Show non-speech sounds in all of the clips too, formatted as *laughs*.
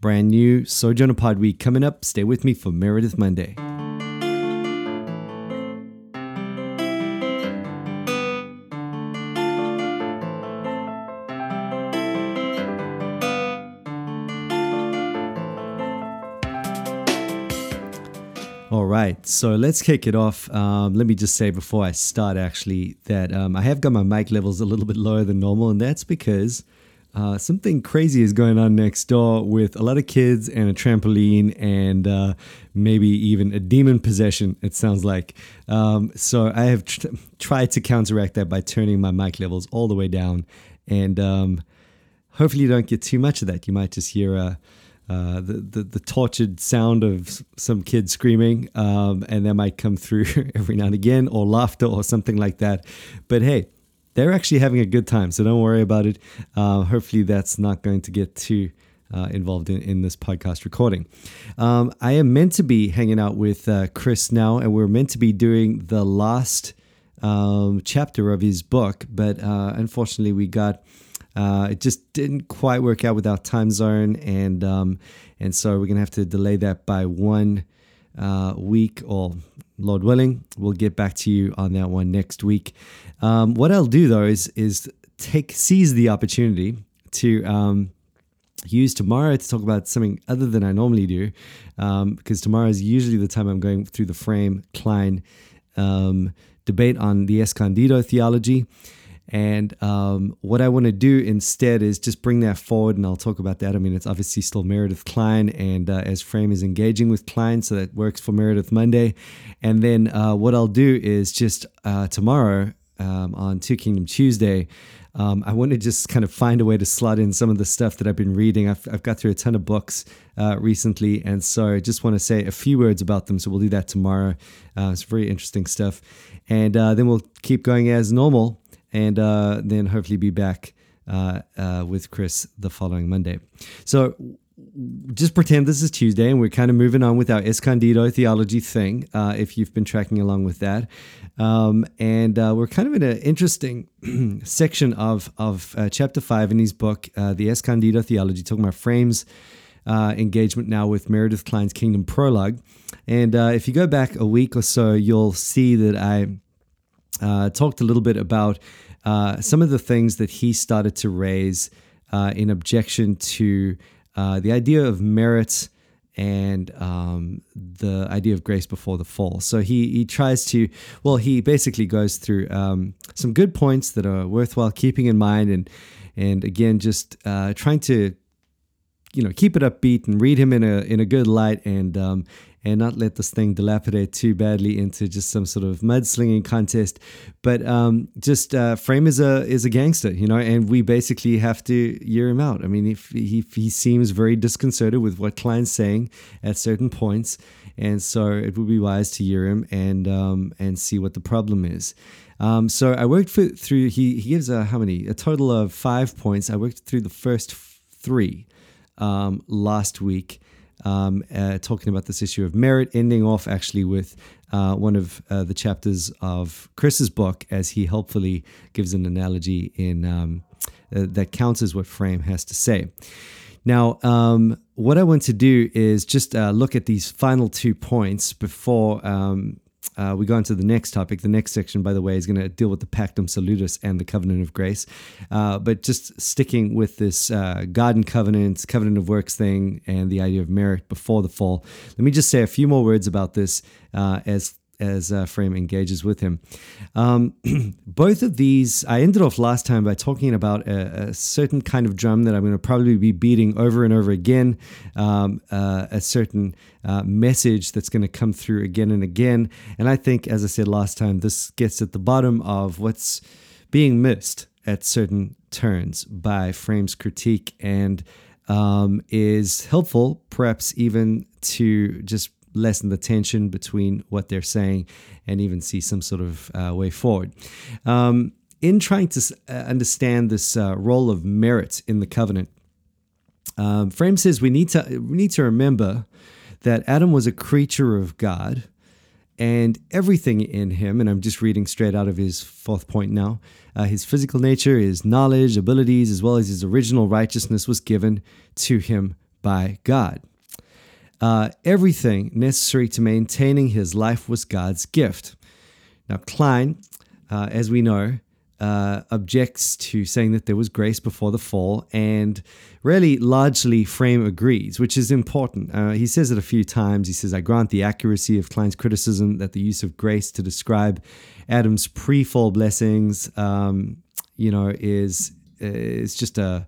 Brand new Sojourner Pod Week coming up. Stay with me for Meredith Monday. All right, so let's kick it off. Um, let me just say before I start, actually, that um, I have got my mic levels a little bit lower than normal, and that's because uh, something crazy is going on next door with a lot of kids and a trampoline and uh, maybe even a demon possession, it sounds like. Um, so I have tr- tried to counteract that by turning my mic levels all the way down. And um, hopefully, you don't get too much of that. You might just hear uh, uh the, the, the tortured sound of some kids screaming, um, and that might come through *laughs* every now and again, or laughter, or something like that. But hey, they're actually having a good time, so don't worry about it. Uh, hopefully, that's not going to get too uh, involved in, in this podcast recording. Um, I am meant to be hanging out with uh, Chris now, and we're meant to be doing the last um, chapter of his book, but uh, unfortunately, we got. Uh, it just didn't quite work out with our time zone, and um, and so we're gonna have to delay that by one uh, week, or Lord willing, we'll get back to you on that one next week. Um, what I'll do though is is take seize the opportunity to um, use tomorrow to talk about something other than I normally do, um, because tomorrow is usually the time I'm going through the Frame Kline um, debate on the Escondido theology. And um, what I want to do instead is just bring that forward, and I'll talk about that. I mean, it's obviously still Meredith Kline, and uh, as Frame is engaging with Kline, so that works for Meredith Monday. And then uh, what I'll do is just uh, tomorrow um, on Two Kingdom Tuesday, um, I want to just kind of find a way to slot in some of the stuff that I've been reading. I've, I've got through a ton of books uh, recently, and so I just want to say a few words about them. So we'll do that tomorrow. Uh, it's very interesting stuff. And uh, then we'll keep going as normal and uh, then hopefully be back uh, uh, with Chris the following Monday. So just pretend this is Tuesday and we're kind of moving on with our Escondido theology thing, uh, if you've been tracking along with that. Um, and uh, we're kind of in an interesting *clears throat* section of, of uh, chapter five in his book, The Escondido Theology, talking about frames. engagement now with Meredith Kline's Kingdom Prologue. And if you go back a week or so, you'll see that I uh, talked a little bit about uh, some of the things that he started to raise uh, in objection to uh, the idea of merit and um, the idea of grace before the fall. So he he tries to well he basically goes through um, some good points that are worthwhile keeping in mind and and again just uh, trying to you know keep it upbeat and read him in a in a good light and um, and not let this thing dilapidate too badly into just some sort of mudslinging contest. But um, just uh, Frame is a is a gangster, you know, and we basically have to year him out. I mean, if he, he seems very disconcerted with what Kline's saying at certain points, and so it would be wise to year him and um, and see what the problem is. Um, so I worked for, through. He he gives a how many? A total of five points. I worked through the first three um, last week um, uh, talking about this issue of merit, ending off actually with uh, one of uh, the chapters of Chris's book as he helpfully gives an analogy in um, uh, that counts as what Frame has to say. Now, um, what I want to do is just uh, look at these final two points before um, uh, we go on to the next topic. The next section, by the way, is going to deal with the Pactum Salutis and the Covenant of Grace. Uh, but just sticking with this uh, garden covenant, covenant of works thing, and the idea of merit before the fall, let me just say a few more words about this uh, as as uh, Frame engages with him. Um, *clears throat* both of these, I ended off last time by talking about a, a, certain kind of drum that I'm going to probably be beating over and over again, um, uh, a certain uh, message that's going to come through again and again. And I think, as I said last time, this gets at the bottom of what's being missed at certain turns by Frame's critique and um, is helpful, perhaps even to just lessen the tension between what they're saying and even see some sort of uh, way forward. Um, in trying to uh, understand this uh, role of merit in the covenant, um, Frame says we need to we need to remember that Adam was a creature of God, and everything in him. And I'm just reading straight out of his fourth point now. Uh, his physical nature, his knowledge, abilities, as well as his original righteousness, was given to him by God. Uh, everything necessary to maintaining his life was God's gift. Now, Kline, uh, as we know, uh, objects to saying that there was grace before the fall, and really largely Frame agrees, which is important. Uh, he says it a few times. He says, I grant the accuracy of Kline's criticism that the use of grace to describe Adam's pre fall blessings, um, you know, is, is just a.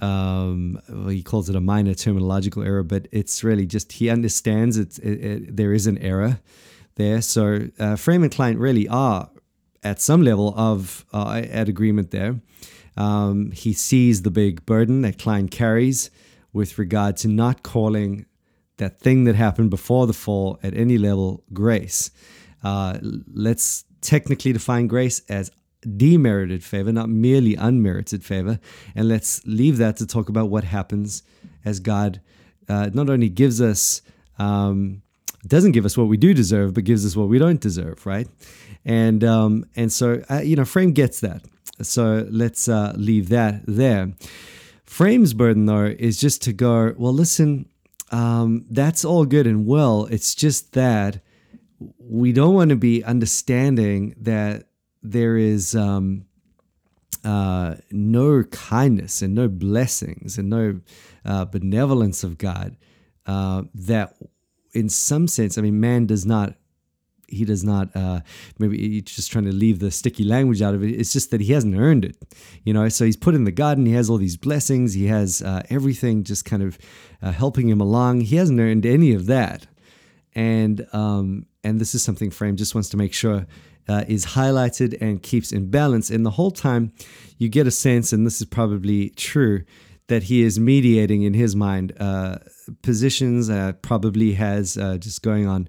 Um, well, he calls it a minor terminological error, but it's really just he understands it, it, it there is an error there. So uh, Frame and Kline really are at some level of uh, at agreement there. Um, he sees the big burden that Kline carries with regard to not calling that thing that happened before the fall at any level grace. Uh, let's technically define grace as demerited favor, not merely unmerited favor. And let's leave that to talk about what happens as God uh, not only gives us, um, doesn't give us what we do deserve, but gives us what we don't deserve, right? and um, and so uh, you know frame gets that so let's uh, leave that there frame's burden though is just to go well listen um, that's all good and well it's just that we don't want to be understanding that there is um, uh, no kindness and no blessings and no uh, benevolence of God uh, that in some sense i mean man does not he does not uh, maybe he's just trying to leave the sticky language out of it. It's just that he hasn't earned it you know? So he's put in the garden he has all these blessings he has uh, everything just kind of uh, helping him along. He hasn't earned any of that. And um, and this is something frame just wants to make sure uh, is highlighted and keeps in balance and the whole time you get a sense and this is probably true that he is mediating in his mind uh, positions uh, probably has just going on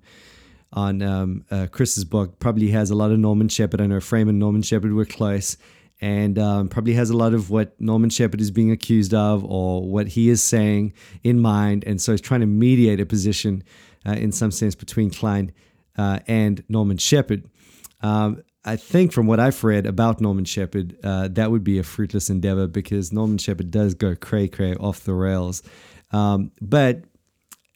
on um, uh, Chris's book. Probably has a lot of Norman Shepherd. I know Frame and Norman Shepherd were close, and um, probably has a lot of what Norman Shepherd is being accused of or what he is saying in mind. And so he's trying to mediate a position uh, in some sense between Kline uh, and Norman Shepherd. Um, I think from what I've read about Norman Shepherd, uh, that would be a fruitless endeavor because Norman Shepherd does go cray cray off the rails. Um, but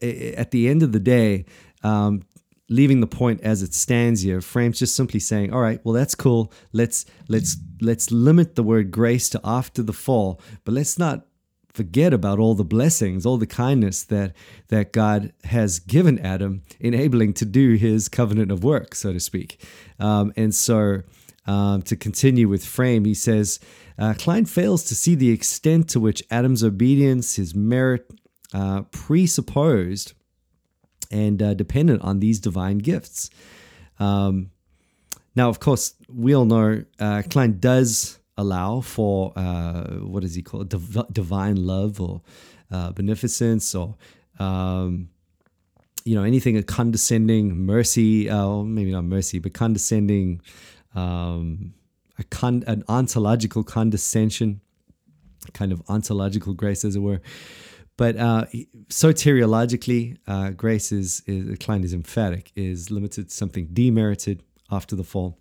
at the end of the day, um, leaving the point as it stands here frames just simply saying all right well that's cool let's let's let's limit the word grace to after the fall but let's not forget about all the blessings all the kindness that that god has given adam enabling to do his covenant of work so to speak um, and so um, to continue with frame he says uh, kline fails to see the extent to which adam's obedience his merit uh, presupposed and uh, dependent on these divine gifts. Um, now, of course, we all know uh, Kline does allow for uh, what does he call it? Div- divine love or uh, beneficence or um, you know anything a condescending mercy, uh, or maybe not mercy, but condescending, um, a con- an ontological condescension, kind of ontological grace, as it were. But uh, soteriologically, uh, grace is, is Kline is emphatic, is limited to something demerited after the fall.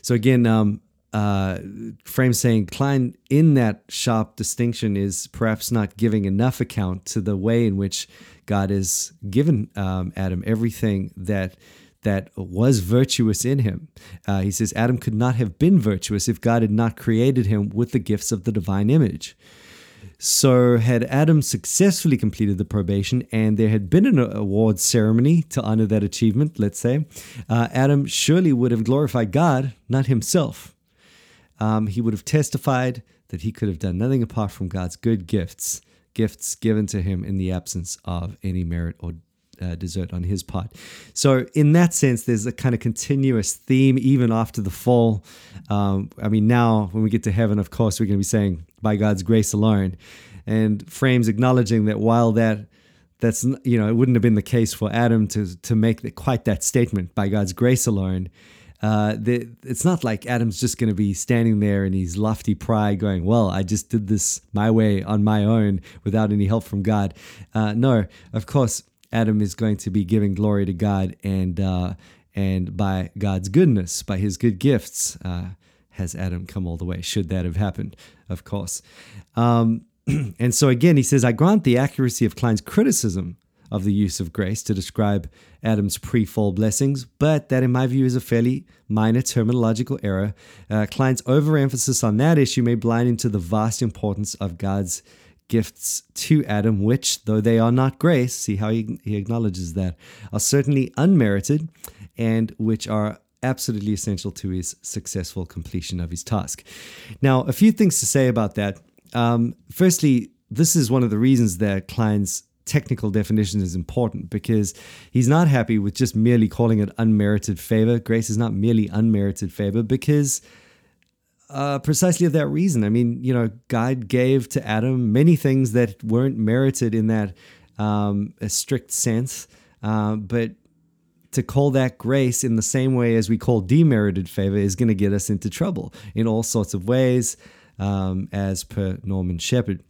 So again, um, uh, Frame saying Kline in that sharp distinction is perhaps not giving enough account to the way in which God has given um, Adam everything that that was virtuous in him. Uh, he says Adam could not have been virtuous if God had not created him with the gifts of the divine image. So, had Adam successfully completed the probation and there had been an award ceremony to honor that achievement, let's say, uh, Adam surely would have glorified God, not himself. Um, he would have testified that he could have done nothing apart from God's good gifts, gifts given to him in the absence of any merit or uh, desert on his part. So, in that sense, there's a kind of continuous theme even after the fall. Um, I mean, now when we get to heaven, of course, we're going to be saying, by God's grace alone. And Frames acknowledging that while that that's you know it wouldn't have been the case for Adam to to make the, quite that statement by God's grace alone. Uh, the, it's not like Adam's just going to be standing there in his lofty pride, going, "Well, I just did this my way on my own without any help from God." Uh, no, of course, Adam is going to be giving glory to God, and uh, and by God's goodness, by His good gifts, uh, has Adam come all the way. Should that have happened, of course. Um, *clears throat* and so again, he says, I grant the accuracy of Kline's criticism of the use of grace to describe Adam's pre fall blessings, but that, in my view, is a fairly minor terminological error. Uh, Kline's overemphasis on that issue may blind him to the vast importance of God's gifts to Adam, which, though they are not grace, see how he, he acknowledges that, are certainly unmerited and which are absolutely essential to his successful completion of his task. Now, a few things to say about that. Um, firstly, this is one of the reasons that Kline's technical definition is important because he's not happy with just merely calling it unmerited favor. Grace is not merely unmerited favor because uh, precisely of that reason. I mean, you know, God gave to Adam many things that weren't merited in that um, strict sense, uh, but to call that grace in the same way as we call demerited favor is going to get us into trouble in all sorts of ways, um, as per Norman Shepherd.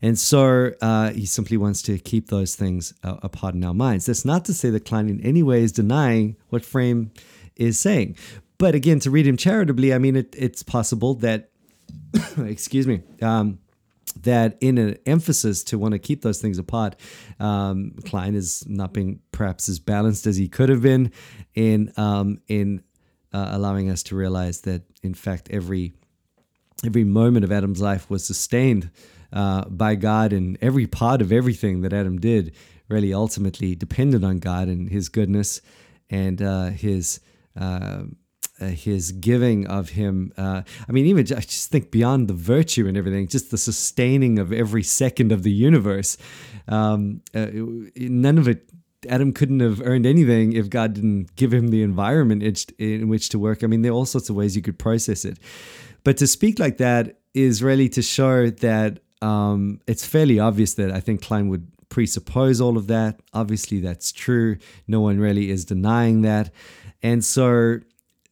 And so uh, he simply wants to keep those things uh, apart in our minds. That's not to say that Kline in any way is denying what Frame is saying. But again, to read him charitably, I mean, it, it's possible that, *coughs* excuse me, um, that in an emphasis to want to keep those things apart, um, Kline is not being perhaps as balanced as he could have been in um, in uh, allowing us to realize that in fact every every moment of Adam's life was sustained uh, by God, and every part of everything that Adam did really ultimately depended on God and His goodness and uh, His. Uh, uh, his giving of him. Uh, I mean, even I just think beyond the virtue and everything, just the sustaining of every second of the universe. Um, uh, none of it. Adam couldn't have earned anything if God didn't give him the environment in which to work. I mean, there are all sorts of ways you could process it. But to speak like that is really to show that um, it's fairly obvious that I think Kline would presuppose all of that. Obviously, that's true. No one really is denying that. And so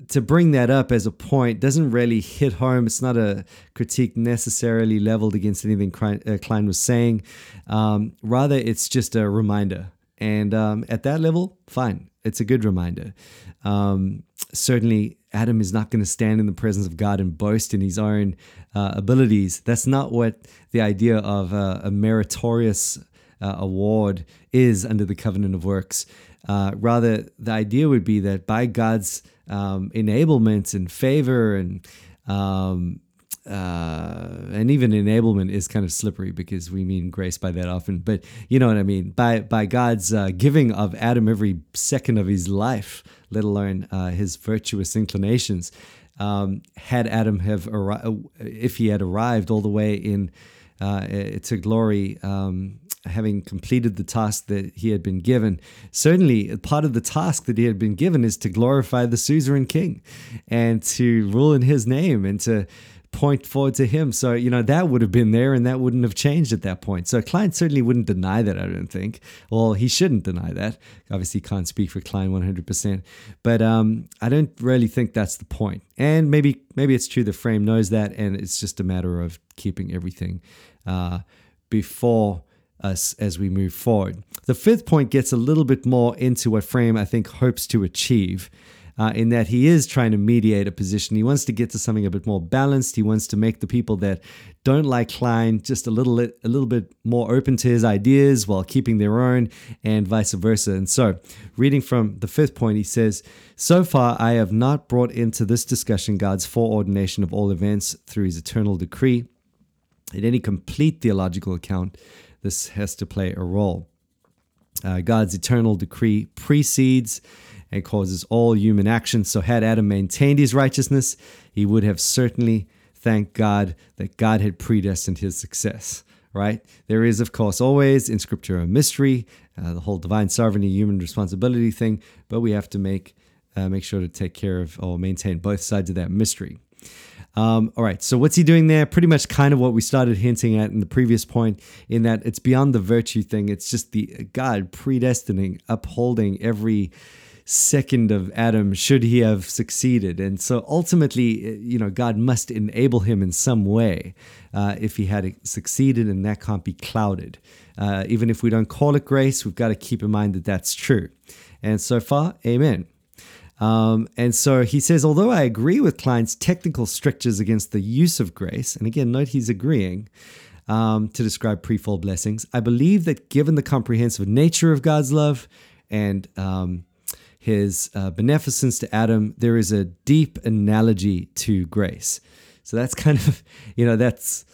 to bring that up as a point doesn't really hit home. It's not a critique necessarily leveled against anything uh, Kline was saying. Um, rather, it's just a reminder. And um, at that level, fine. It's a good reminder. Um, certainly, Adam is not going to stand in the presence of God and boast in his own uh, abilities. That's not what the idea of a, a meritorious uh, award is under the covenant of works. Uh, rather, the idea would be that by God's um, enablement and favor and um, uh, and even enablement is kind of slippery because we mean grace by that often. But you know what I mean by by God's uh, giving of Adam every second of his life, let alone uh, his virtuous inclinations. Um, had Adam have arri- if he had arrived all the way in uh, to glory um, having completed the task that he had been given. Certainly, part of the task that he had been given is to glorify the suzerain king and to rule in his name and to point forward to him. So, you know, that would have been there and that wouldn't have changed at that point. So, Kline certainly wouldn't deny that, I don't think. Well, he shouldn't deny that. Obviously, can't speak for Kline 100%. But um, I don't really think that's the point. And maybe maybe it's true the frame knows that and it's just a matter of keeping everything uh, before us as we move forward. The fifth point gets a little bit more into what Frame, I think, hopes to achieve. Uh, in that he is trying to mediate a position. He wants to get to something a bit more balanced. He wants to make the people that don't like Kline just a little a little bit more open to his ideas while keeping their own, and vice versa. And so, reading from the fifth point, he says, "So far, I have not brought into this discussion God's foreordination of all events through His eternal decree." In any complete theological account, this has to play a role. Uh, God's eternal decree precedes and causes all human action. So, had Adam maintained his righteousness, he would have certainly thanked God that God had predestined his success. Right? There is, of course, always in Scripture a mystery, uh, the whole divine sovereignty, human responsibility thing, but we have to make uh, make sure to take care of or maintain both sides of that mystery. Um, all right, so what's he doing there? Pretty much kind of what we started hinting at in the previous point, in that it's beyond the virtue thing. It's just the God predestining, upholding every second of Adam should he have succeeded. And so ultimately, you know, God must enable him in some way uh, if he had succeeded, and that can't be clouded. Uh, even if we don't call it grace, we've got to keep in mind that that's true. And so far, amen. Um, and so he says, although I agree with Kline's technical strictures against the use of grace, and again, note he's agreeing, um, to describe pre fall blessings. I believe that given the comprehensive nature of God's love and um, his uh, beneficence to Adam, there is a deep analogy to grace. So that's kind of, *laughs* you know, that's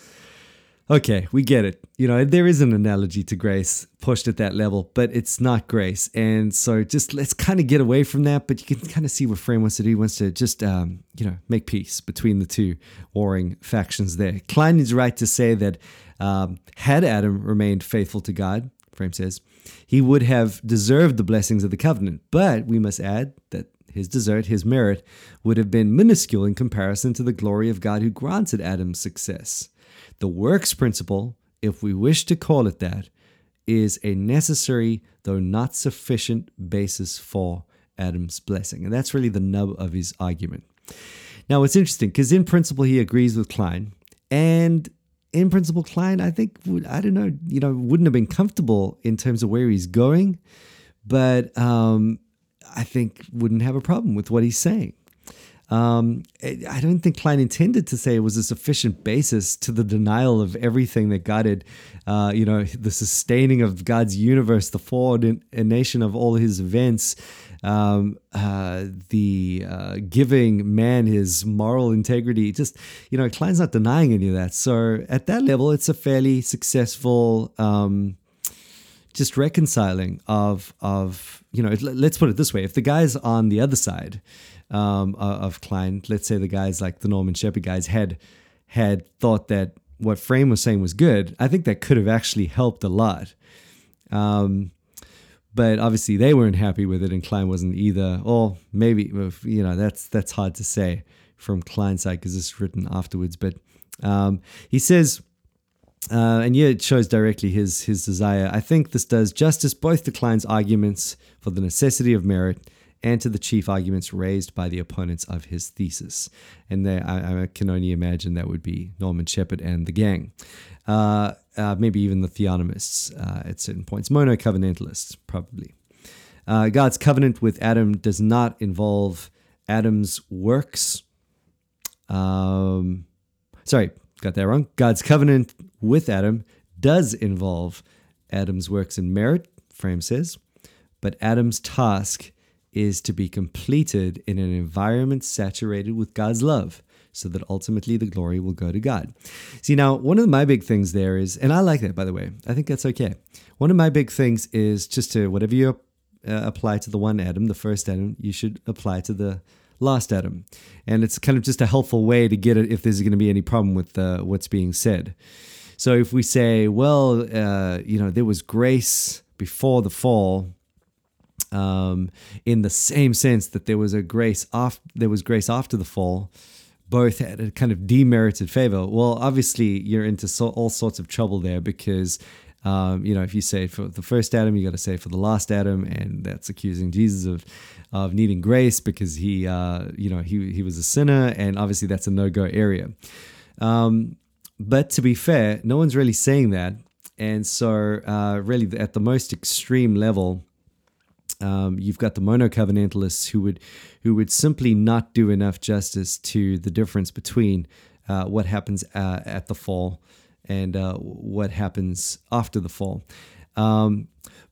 okay, we get it. You know, there is an analogy to grace pushed at that level, but it's not grace. And so just let's kind of get away from that. But you can kind of see what Frame wants to do. He wants to just, um, you know, make peace between the two warring factions there. Kline is right to say that um, had Adam remained faithful to God, Frame says, he would have deserved the blessings of the covenant. But we must add that his desert, his merit, would have been minuscule in comparison to the glory of God who granted Adam success. The works principle, if we wish to call it that, is a necessary, though not sufficient, basis for Adam's blessing. And that's really the nub of his argument. Now, it's interesting because in principle, he agrees with Kline, And in principle, Kline, I think, would, I don't know, you know, wouldn't have been comfortable in terms of where he's going, but um, I think wouldn't have a problem with what he's saying. Um, I don't think Kline intended to say it was a sufficient basis to the denial of everything that God had, uh, you know, the sustaining of God's universe, the foreordination of all his events, um, uh, the uh, giving man his moral integrity. Just, you know, Kline's not denying any of that. So at that level, it's a fairly successful. Um, just reconciling of of you know let's put it this way if the guy's on the other side um, of Kline Let's say the guys like the Norman Shepherd guys had had thought that what Frame was saying was good. I think that could have actually helped a lot. Um, but obviously they weren't happy with it, and Kline wasn't either. Or maybe you know that's that's hard to say from Kline's side because it's written afterwards. But um, he says. Uh, and yeah, it shows directly his his desire. I think this does justice both to Kline's arguments for the necessity of merit and to the chief arguments raised by the opponents of his thesis. And there, I, I can only imagine that would be Norman Shepherd and the gang. Uh, uh, maybe even the theonomists uh, at certain points, mono covenantalists, probably. Uh, God's covenant with Adam does not involve Adam's works. Um, sorry, got that wrong. God's covenant with Adam does involve Adam's works and merit, Frame says, but Adam's task is to be completed in an environment saturated with God's love so that ultimately the glory will go to God. See, now, one of my big things there is, and I like that, by the way, I think that's okay. One of my big things is just to, whatever you uh, apply to the one Adam, the first Adam, you should apply to the last Adam. And it's kind of just a helpful way to get it if there's going to be any problem with uh, what's being said. So if we say, well, uh, you know, there was grace before the fall, um, in the same sense that there was a grace off there was grace after the fall both had a kind of demerited favor. Well obviously you're into so, all sorts of trouble there because um, you know if you say for the first adam you got to say for the last adam and that's accusing jesus of of needing grace because he uh, you know he, he was a sinner and obviously that's a no-go area. Um, but to be fair no one's really saying that. And so uh, really at the most extreme level um, you've got the monocovenantalists who would who would simply not do enough justice to the difference between uh, what happens uh, at the fall and uh, what happens after the fall. Um,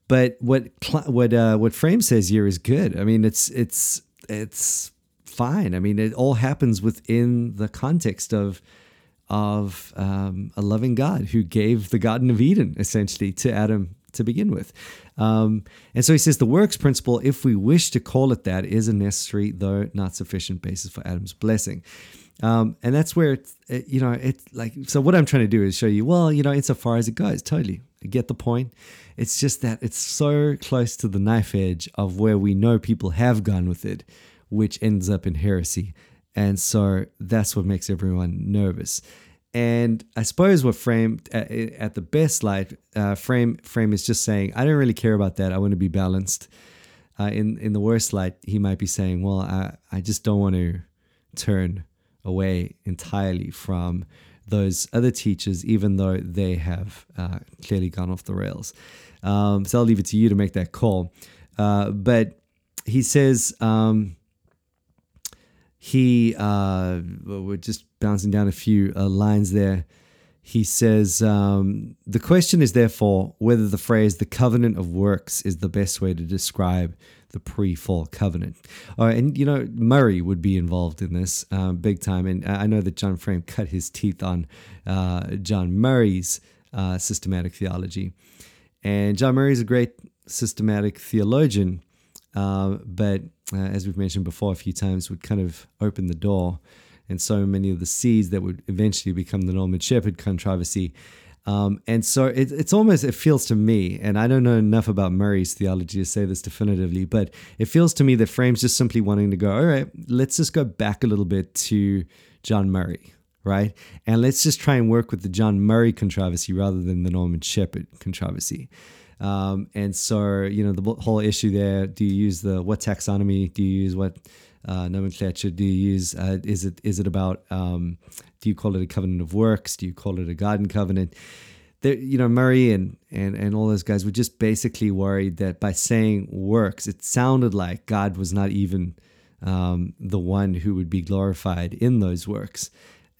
but what what uh, what Frame says here is good. I mean, it's it's it's fine. I mean, it all happens within the context of of um, a loving God who gave the Garden of Eden essentially to Adam to begin with. Um, and so he says the works principle, if we wish to call it that, is a necessary, though not sufficient basis for Adam's blessing. Um, and that's where it's, it, you know, it's like, so what I'm trying to do is show you, well, you know, insofar as it goes, totally. Get the point. It's just that it's so close to the knife edge of where we know people have gone with it, which ends up in heresy. And so that's what makes everyone nervous. And I suppose what Frame at, at the best light, uh, Frame Frame is just saying, I don't really care about that. I want to be balanced. Uh, in in the worst light, he might be saying, well, I I just don't want to turn away entirely from those other teachers, even though they have uh, clearly gone off the rails. Um, so I'll leave it to you to make that call. Uh, but he says. Um, he uh, we're just bouncing down a few uh, lines there. he says um, the question is therefore whether the phrase "the covenant of works" is the best way to describe the pre-fall covenant. And you know Murray would be involved in this um, big time, and I know that John Frame cut his teeth on uh, John Murray's uh, systematic theology, and John Murray is a great systematic theologian, uh, but uh, as we've mentioned before a few times, would kind of open the door and so many of the seeds that would eventually become the Norman Shepherd controversy. Um, and so it, it's almost, it feels to me, and I don't know enough about Murray's theology to say this definitively, but it feels to me that Frame's just simply wanting to go, all right, let's just go back a little bit to John Murray, right? And let's just try and work with the John Murray controversy rather than the Norman Shepherd controversy. Um, and so, you know, the whole issue there do you use the what taxonomy? Do you use what uh, nomenclature do you use? Uh, is it is it about um, do you call it a covenant of works? Do you call it a garden covenant? There, you know, Murray and, and and all those guys were just basically worried that by saying works, it sounded like God was not even um, the one who would be glorified in those works.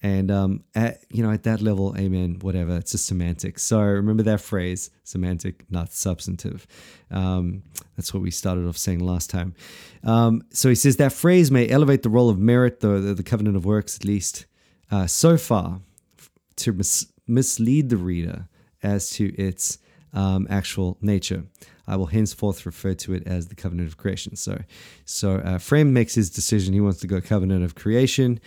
And um, at, you know, at that level, amen, whatever. It's just semantics. So remember that phrase: semantic, not substantive. Um, that's what we started off saying last time. Um, so he says that phrase may elevate the role of merit, the the, the covenant of works, at least uh, so far, to mis- mislead the reader as to its um, actual nature. I will henceforth refer to it as the covenant of creation. So, so uh, Frame makes his decision. He wants to go covenant of creation.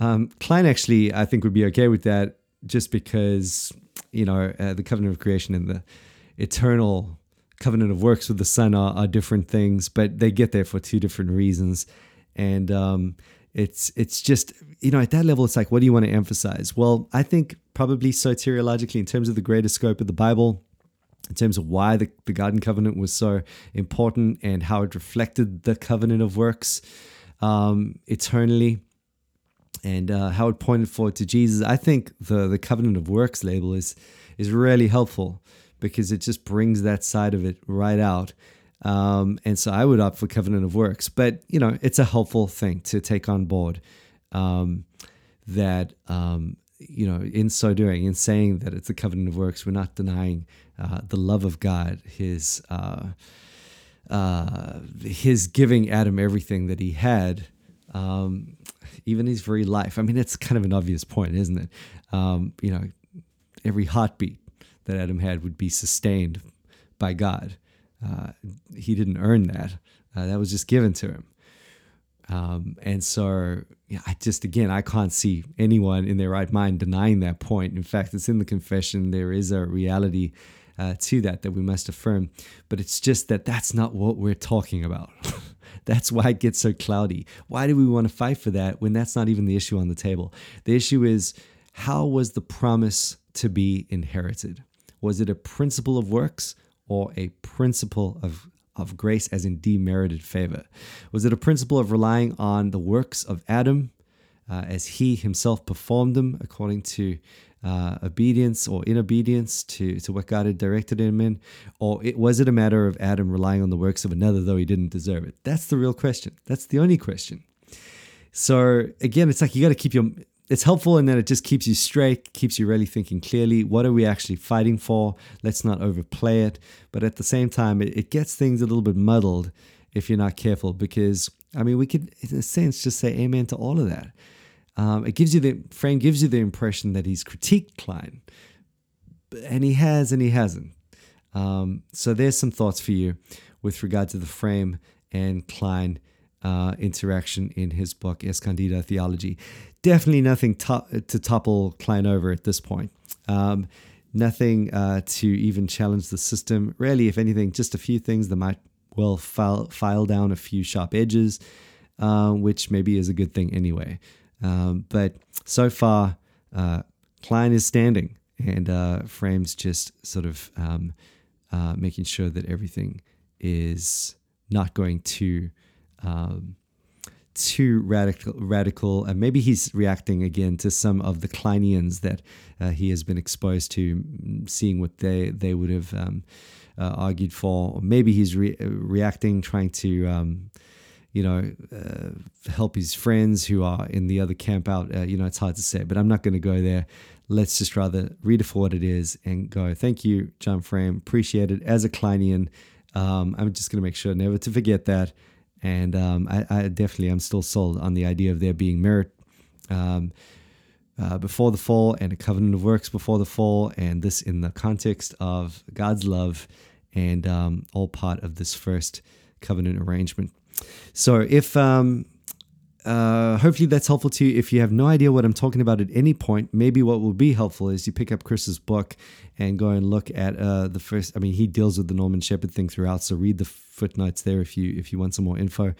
Um, Kline actually, I think, would be okay with that just because, you know, uh, the covenant of creation and the eternal covenant of works with the Son are, are different things, but they get there for two different reasons. And um, it's it's just, you know, at that level, it's like, what do you want to emphasize? Well, I think probably soteriologically, in terms of the greater scope of the Bible, in terms of why the, the garden covenant was so important and how it reflected the covenant of works um, eternally and uh, how it pointed forward to Jesus. I think the the covenant of works label is is really helpful because it just brings that side of it right out. Um, and so I would opt for covenant of works, but you know it's a helpful thing to take on board. Um, that um, you know, in so doing, in saying that it's a covenant of works, we're not denying uh, the love of God, His uh, uh, His giving Adam everything that he had. Um, even his very life. I mean, it's kind of an obvious point, isn't it? Um, you know, every heartbeat that Adam had would be sustained by God. Uh, he didn't earn that. Uh, that was just given to him. Um, and so, yeah, I just, again, I can't see anyone in their right mind denying that point. In fact, it's in the confession. There is a reality uh, to that that we must affirm. But it's just that that's not what we're talking about. *laughs* That's why it gets so cloudy. Why do we want to fight for that when that's not even the issue on the table? The issue is how was the promise to be inherited? Was it a principle of works or a principle of, of grace, as in demerited favor? Was it a principle of relying on the works of Adam uh, as he himself performed them according to uh, obedience or inobedience to, to what God had directed him in? Or it, was it a matter of Adam relying on the works of another, though he didn't deserve it? That's the real question. That's the only question. So again, it's like you got to keep your. It's helpful in that it just keeps you straight, keeps you really thinking clearly. What are we actually fighting for? Let's not overplay it. But at the same time, it, it gets things a little bit muddled if you're not careful because, I mean, we could, in a sense, just say amen to all of that. Um, it gives you the Frame gives you the impression that he's critiqued Kline, and he has and he hasn't. Um, so there's some thoughts for you with regard to the Frame and Kline uh, interaction in his book Escondido Theology. Definitely nothing to, to topple Kline over at this point. Um, nothing uh, to even challenge the system. Really, if anything, just a few things that might well file, file down a few sharp edges, uh, which maybe is a good thing anyway. Um, but so far, uh, Kline is standing, and uh, Frame's just sort of um, uh, making sure that everything is not going too um, too radical. Radical, and maybe he's reacting again to some of the Kleinians that uh, he has been exposed to, seeing what they they would have um, uh, argued for. Maybe he's re- reacting, trying to um, you know, uh, help his friends who are in the other camp out. Uh, you know, it's hard to say, but I'm not going to go there. Let's just rather read it for what it is and go. Thank you, John Frame. Appreciate it. As a Kleinian, um, I'm just going to make sure never to forget that. And um, I, I, definitely am still sold on the idea of there being merit um, uh, before the fall and a covenant of works before the fall, and this in the context of God's love and um, all part of this first covenant arrangement. So if um, uh, hopefully that's helpful to you. If you have no idea what I'm talking about at any point, maybe what will be helpful is you pick up Chris's book and go and look at uh, the first. I mean, he deals with the Norman Shepherd thing throughout, so read the footnotes there if you if you want some more info.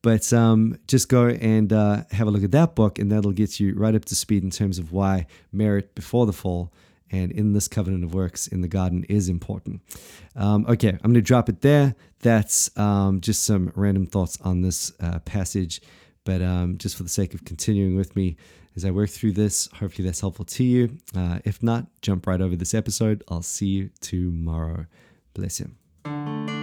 But um, just go and uh, have a look at that book, and that'll get you right up to speed in terms of why merit before the fall and in this covenant of works in the garden is important. Um, okay, I'm going to drop it there. That's um, just some random thoughts on this uh, passage. But um, just for the sake of continuing with me as I work through this, hopefully that's helpful to you. Uh, if not, jump right over this episode. I'll see you tomorrow. Bless you.